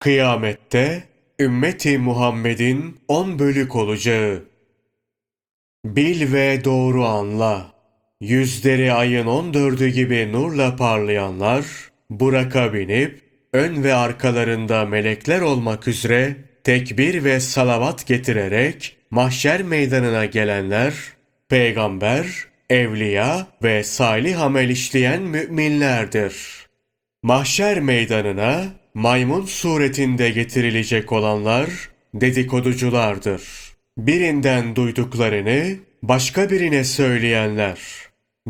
Kıyamette ümmeti Muhammed'in on bölük olacağı. Bil ve doğru anla. Yüzleri ayın on dördü gibi nurla parlayanlar, Burak'a binip, ön ve arkalarında melekler olmak üzere tekbir ve salavat getirerek mahşer meydanına gelenler, peygamber, evliya ve salih amel işleyen müminlerdir. Mahşer meydanına maymun suretinde getirilecek olanlar dedikoduculardır. Birinden duyduklarını başka birine söyleyenler.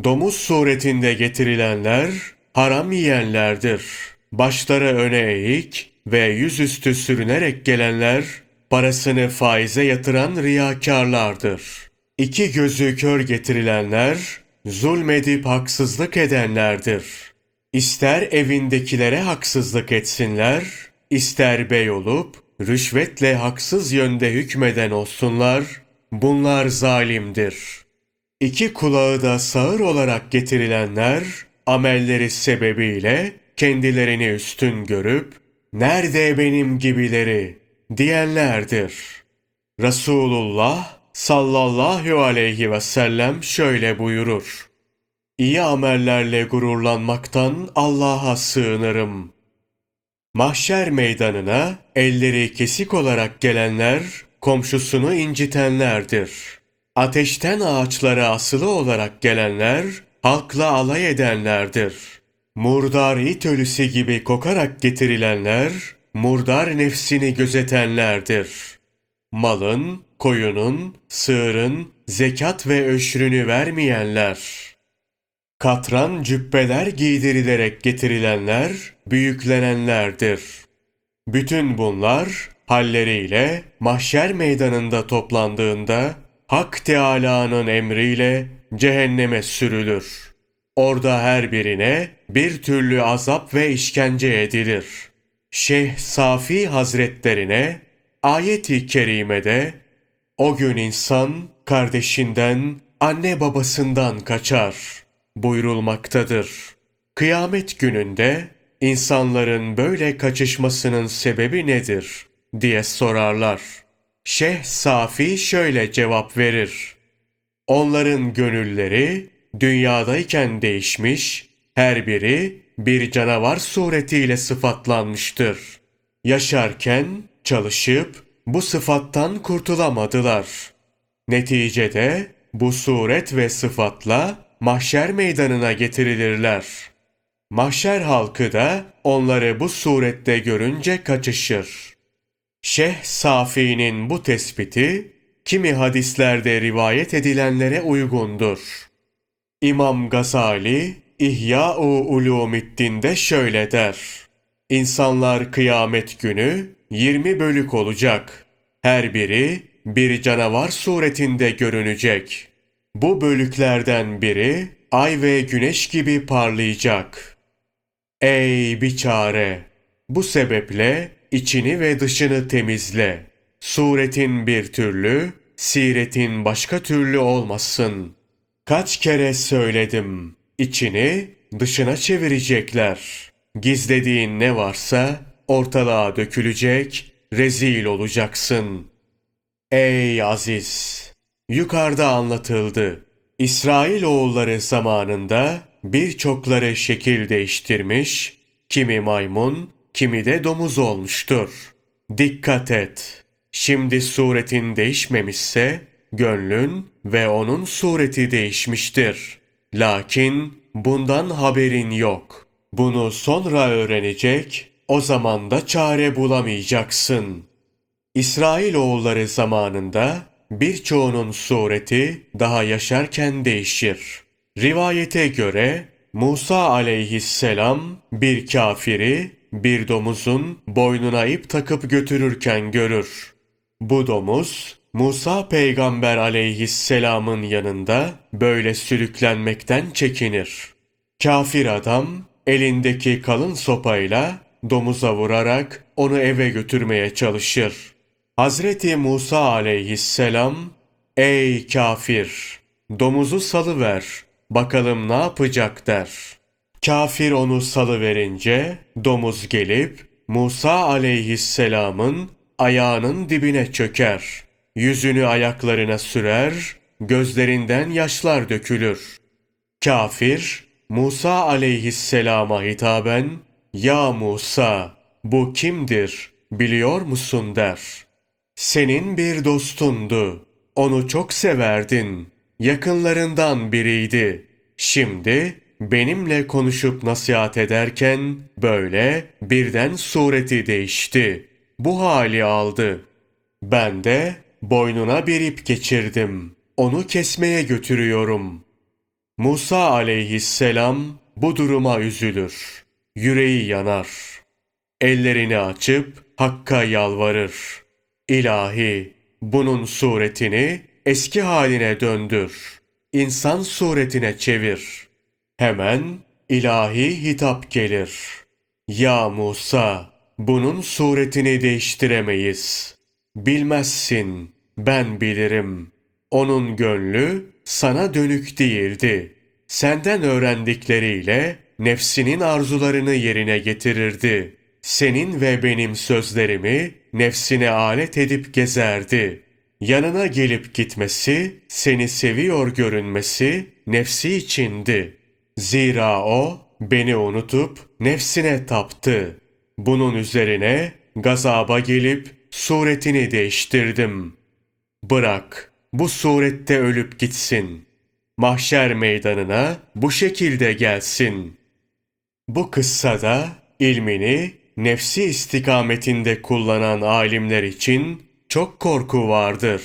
Domuz suretinde getirilenler haram yiyenlerdir. Başları öne eğik ve yüzüstü sürünerek gelenler parasını faize yatıran riyakarlardır. İki gözü kör getirilenler zulmedip haksızlık edenlerdir.'' İster evindekilere haksızlık etsinler, ister bey olup rüşvetle haksız yönde hükmeden olsunlar, bunlar zalimdir. İki kulağı da sağır olarak getirilenler, amelleri sebebiyle kendilerini üstün görüp, nerede benim gibileri diyenlerdir. Resulullah sallallahu aleyhi ve sellem şöyle buyurur. İyi amellerle gururlanmaktan Allah'a sığınırım. Mahşer meydanına elleri kesik olarak gelenler komşusunu incitenlerdir. Ateşten ağaçlara asılı olarak gelenler halkla alay edenlerdir. Murdar it ölüsü gibi kokarak getirilenler murdar nefsini gözetenlerdir. Malın, koyunun, sığırın zekat ve öşrünü vermeyenler.'' Katran cübbeler giydirilerek getirilenler büyüklenenlerdir. Bütün bunlar halleriyle mahşer meydanında toplandığında Hak Teâlâ'nın emriyle cehenneme sürülür. Orada her birine bir türlü azap ve işkence edilir. Şeyh Safi Hazretlerine ayeti kerimede o gün insan kardeşinden, anne babasından kaçar.'' Buyurulmaktadır. Kıyamet gününde insanların böyle kaçışmasının sebebi nedir diye sorarlar. Şeyh Safi şöyle cevap verir. Onların gönülleri dünyadayken değişmiş, her biri bir canavar suretiyle sıfatlanmıştır. Yaşarken çalışıp bu sıfattan kurtulamadılar. Neticede bu suret ve sıfatla mahşer meydanına getirilirler. Mahşer halkı da onları bu surette görünce kaçışır. Şeyh Safi'nin bu tespiti kimi hadislerde rivayet edilenlere uygundur. İmam Gazali İhya-u Ulumiddin'de şöyle der. İnsanlar kıyamet günü 20 bölük olacak. Her biri bir canavar suretinde görünecek. Bu bölüklerden biri ay ve güneş gibi parlayacak. Ey biçare! Bu sebeple içini ve dışını temizle. Suretin bir türlü, siretin başka türlü olmasın. Kaç kere söyledim, içini dışına çevirecekler. Gizlediğin ne varsa ortalığa dökülecek, rezil olacaksın. Ey aziz! Yukarıda anlatıldı. İsrail oğulları zamanında birçokları şekil değiştirmiş, kimi maymun, kimi de domuz olmuştur. Dikkat et! Şimdi suretin değişmemişse, gönlün ve onun sureti değişmiştir. Lakin bundan haberin yok. Bunu sonra öğrenecek, o zaman da çare bulamayacaksın. İsrail oğulları zamanında birçoğunun sureti daha yaşarken değişir. Rivayete göre Musa aleyhisselam bir kafiri bir domuzun boynuna ip takıp götürürken görür. Bu domuz Musa peygamber aleyhisselamın yanında böyle sürüklenmekten çekinir. Kafir adam elindeki kalın sopayla domuza vurarak onu eve götürmeye çalışır. Hazreti Musa aleyhisselam, ey kafir, domuzu salıver, bakalım ne yapacak der. Kafir onu salıverince, domuz gelip, Musa aleyhisselamın ayağının dibine çöker. Yüzünü ayaklarına sürer, gözlerinden yaşlar dökülür. Kafir, Musa aleyhisselama hitaben, ''Ya Musa, bu kimdir, biliyor musun?'' der. ''Senin bir dostundu, onu çok severdin, yakınlarından biriydi. Şimdi benimle konuşup nasihat ederken böyle birden sureti değişti. Bu hali aldı. Ben de boynuna bir ip geçirdim. Onu kesmeye götürüyorum. Musa aleyhisselam bu duruma üzülür. Yüreği yanar. Ellerini açıp Hakk'a yalvarır. İlahi, bunun suretini eski haline döndür. İnsan suretine çevir. Hemen ilahi hitap gelir. Ya Musa, bunun suretini değiştiremeyiz. Bilmezsin, ben bilirim. Onun gönlü sana dönük değildi. Senden öğrendikleriyle nefsinin arzularını yerine getirirdi. Senin ve benim sözlerimi nefsine alet edip gezerdi. Yanına gelip gitmesi, seni seviyor görünmesi nefsi içindi. Zira o beni unutup nefsine taptı. Bunun üzerine gazaba gelip suretini değiştirdim. Bırak, bu surette ölüp gitsin. Mahşer meydanına bu şekilde gelsin. Bu kıssada ilmini nefsi istikametinde kullanan alimler için çok korku vardır.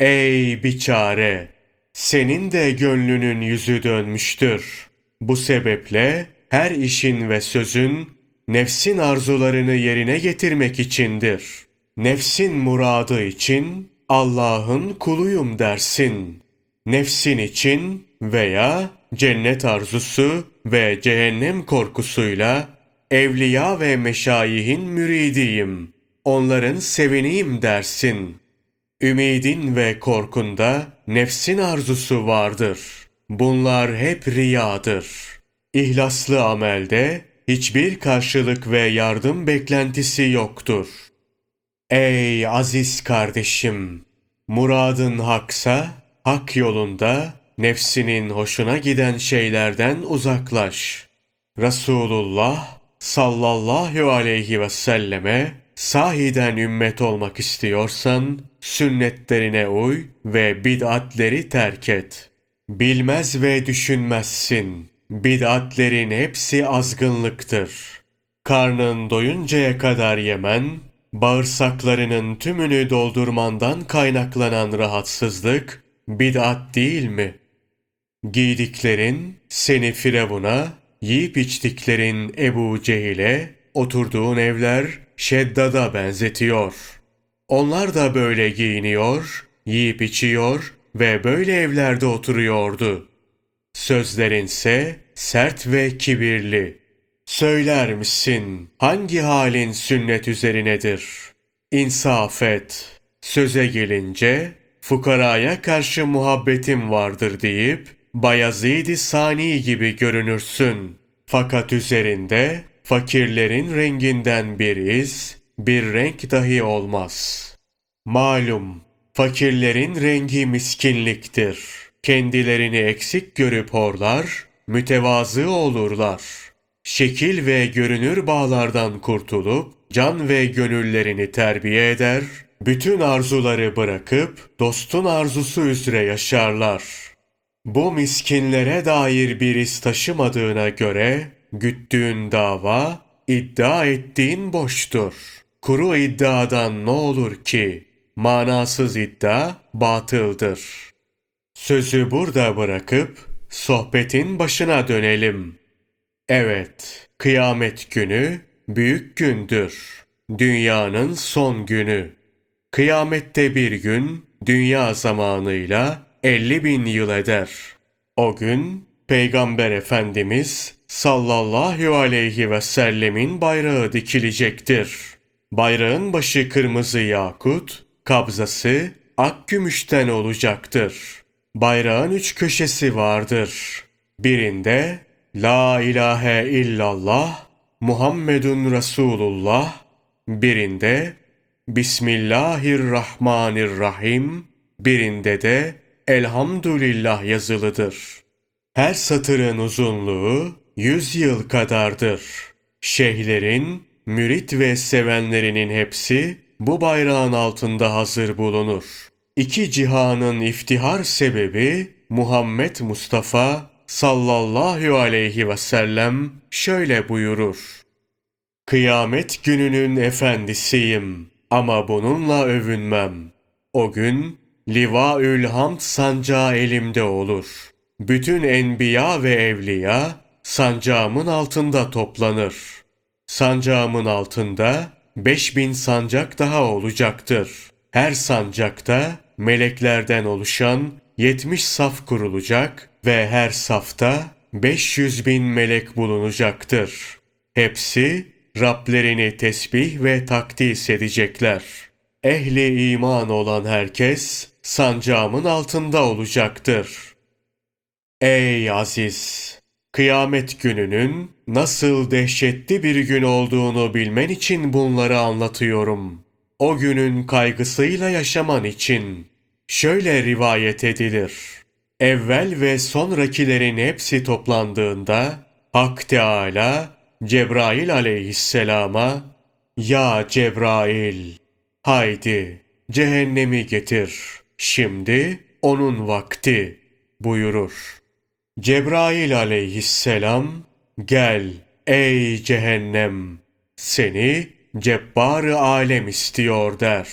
Ey biçare! Senin de gönlünün yüzü dönmüştür. Bu sebeple her işin ve sözün nefsin arzularını yerine getirmek içindir. Nefsin muradı için Allah'ın kuluyum dersin. Nefsin için veya cennet arzusu ve cehennem korkusuyla evliya ve meşayihin müridiyim. Onların sevineyim dersin. Ümidin ve korkunda nefsin arzusu vardır. Bunlar hep riyadır. İhlaslı amelde hiçbir karşılık ve yardım beklentisi yoktur. Ey aziz kardeşim! Muradın haksa, hak yolunda nefsinin hoşuna giden şeylerden uzaklaş. Resulullah sallallahu aleyhi ve selleme sahiden ümmet olmak istiyorsan sünnetlerine uy ve bid'atleri terk et. Bilmez ve düşünmezsin. Bid'atlerin hepsi azgınlıktır. Karnın doyuncaya kadar yemen, bağırsaklarının tümünü doldurmandan kaynaklanan rahatsızlık bid'at değil mi? Giydiklerin seni Firavun'a, yiyip içtiklerin Ebu Cehil'e, oturduğun evler Şeddad'a benzetiyor. Onlar da böyle giyiniyor, yiyip içiyor ve böyle evlerde oturuyordu. Sözlerinse sert ve kibirli. Söyler misin hangi halin sünnet üzerinedir? İnsaf et. Söze gelince fukaraya karşı muhabbetim vardır deyip Bayezid-i Sani gibi görünürsün. Fakat üzerinde fakirlerin renginden bir iz, bir renk dahi olmaz. Malum, fakirlerin rengi miskinliktir. Kendilerini eksik görüp horlar, mütevazı olurlar. Şekil ve görünür bağlardan kurtulup, can ve gönüllerini terbiye eder, bütün arzuları bırakıp dostun arzusu üzere yaşarlar. Bu miskinlere dair bir iz taşımadığına göre güttüğün dava, iddia ettiğin boştur. Kuru iddiadan ne olur ki? Manasız iddia batıldır. Sözü burada bırakıp sohbetin başına dönelim. Evet, kıyamet günü büyük gündür. Dünyanın son günü. Kıyamette bir gün dünya zamanıyla 50 bin yıl eder. O gün Peygamber Efendimiz sallallahu aleyhi ve sellemin bayrağı dikilecektir. Bayrağın başı kırmızı yakut, kabzası ak gümüşten olacaktır. Bayrağın üç köşesi vardır. Birinde La ilahe illallah Muhammedun Resulullah, birinde Bismillahirrahmanirrahim, birinde de Elhamdülillah yazılıdır. Her satırın uzunluğu yüz yıl kadardır. Şeyhlerin, mürit ve sevenlerinin hepsi bu bayrağın altında hazır bulunur. İki cihanın iftihar sebebi Muhammed Mustafa sallallahu aleyhi ve sellem şöyle buyurur. Kıyamet gününün efendisiyim ama bununla övünmem. O gün Livaül Hamd sancağı elimde olur. Bütün enbiya ve evliya sancağımın altında toplanır. Sancağımın altında beş bin sancak daha olacaktır. Her sancakta meleklerden oluşan yetmiş saf kurulacak ve her safta beş yüz bin melek bulunacaktır. Hepsi Rablerini tesbih ve takdis edecekler. Ehli iman olan herkes sancağımın altında olacaktır. Ey aziz! Kıyamet gününün nasıl dehşetli bir gün olduğunu bilmen için bunları anlatıyorum. O günün kaygısıyla yaşaman için. Şöyle rivayet edilir. Evvel ve sonrakilerin hepsi toplandığında Hak Teala Cebrail aleyhisselama Ya Cebrail haydi cehennemi getir şimdi onun vakti buyurur. Cebrail aleyhisselam gel ey cehennem seni cebbar alem istiyor der.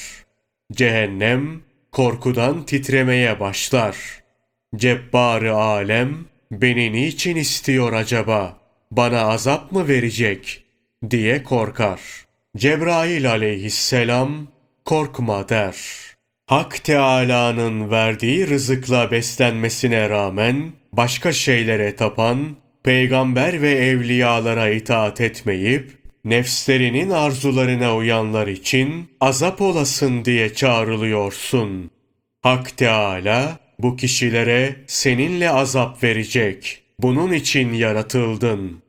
Cehennem korkudan titremeye başlar. cebbar alem beni niçin istiyor acaba? Bana azap mı verecek? diye korkar. Cebrail aleyhisselam korkma der. Hak Teâlâ'nın verdiği rızıkla beslenmesine rağmen başka şeylere tapan, peygamber ve evliyalara itaat etmeyip, nefslerinin arzularına uyanlar için azap olasın diye çağrılıyorsun. Hak Teâlâ bu kişilere seninle azap verecek. Bunun için yaratıldın.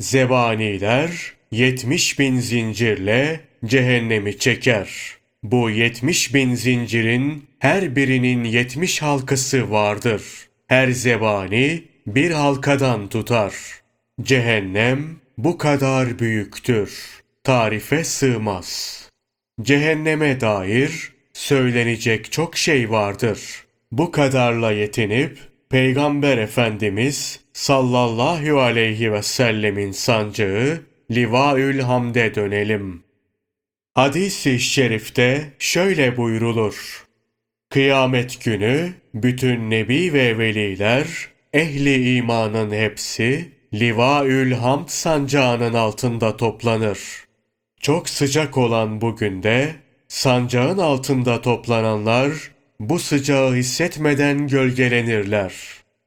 Zebaniler yetmiş bin zincirle cehennemi çeker. Bu yetmiş bin zincirin her birinin yetmiş halkası vardır. Her zebani bir halkadan tutar. Cehennem bu kadar büyüktür. Tarife sığmaz. Cehenneme dair söylenecek çok şey vardır. Bu kadarla yetinip Peygamber Efendimiz sallallahu aleyhi ve sellemin sancağı Livaül Hamd'e dönelim. Hadis-i şerifte şöyle buyrulur. Kıyamet günü bütün nebi ve veliler, ehli imanın hepsi Livaül Hamd sancağının altında toplanır. Çok sıcak olan bugün de sancağın altında toplananlar bu sıcağı hissetmeden gölgelenirler.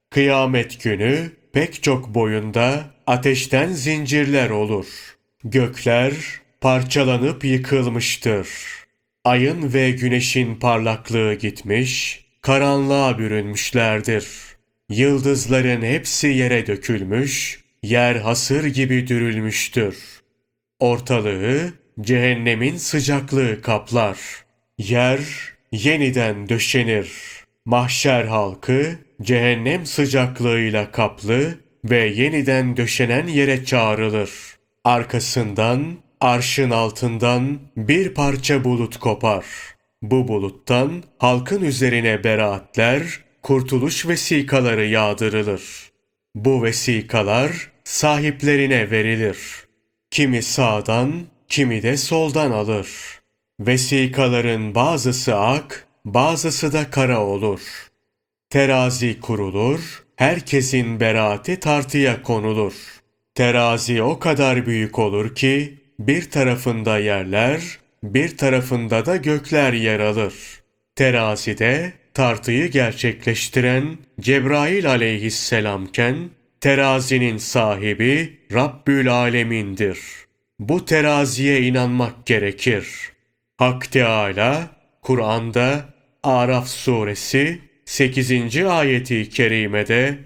Kıyamet günü pek çok boyunda ateşten zincirler olur. Gökler parçalanıp yıkılmıştır. Ayın ve güneşin parlaklığı gitmiş, karanlığa bürünmüşlerdir. Yıldızların hepsi yere dökülmüş, yer hasır gibi dürülmüştür. Ortalığı cehennemin sıcaklığı kaplar. Yer yeniden döşenir. Mahşer halkı cehennem sıcaklığıyla kaplı ve yeniden döşenen yere çağrılır. Arkasından arşın altından bir parça bulut kopar. Bu buluttan halkın üzerine beraatler, kurtuluş vesikaları yağdırılır. Bu vesikalar sahiplerine verilir. Kimi sağdan, kimi de soldan alır. Vesikaların bazısı ak, bazısı da kara olur.'' Terazi kurulur, herkesin beraati tartıya konulur. Terazi o kadar büyük olur ki bir tarafında yerler, bir tarafında da gökler yer alır. Terazide tartıyı gerçekleştiren Cebrail aleyhisselamken terazinin sahibi Rabbül Alemin'dir. Bu teraziye inanmak gerekir. Hak Teala Kur'an'da Araf suresi 8. ayeti kerimede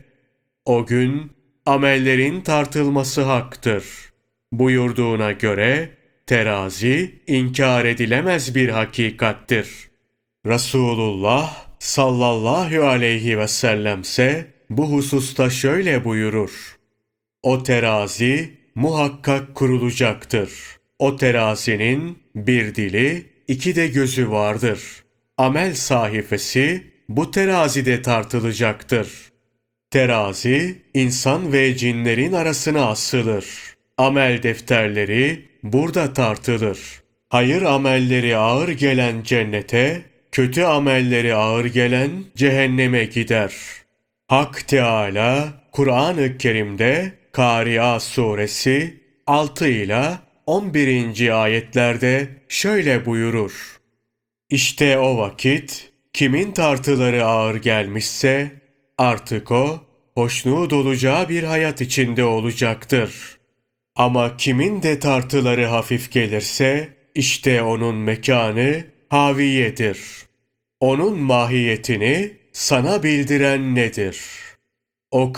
o gün amellerin tartılması haktır. Buyurduğuna göre terazi inkar edilemez bir hakikattir. Resulullah sallallahu aleyhi ve sellemse bu hususta şöyle buyurur. O terazi muhakkak kurulacaktır. O terazinin bir dili, iki de gözü vardır. Amel sahifesi bu terazide tartılacaktır. Terazi, insan ve cinlerin arasına asılır. Amel defterleri burada tartılır. Hayır amelleri ağır gelen cennete, kötü amelleri ağır gelen cehenneme gider. Hak Teala Kur'an-ı Kerim'de Kari'a suresi 6 ile 11. ayetlerde şöyle buyurur. İşte o vakit kimin tartıları ağır gelmişse artık o hoşnut olacağı bir hayat içinde olacaktır. Ama kimin de tartıları hafif gelirse işte onun mekanı haviyedir. Onun mahiyetini sana bildiren nedir? O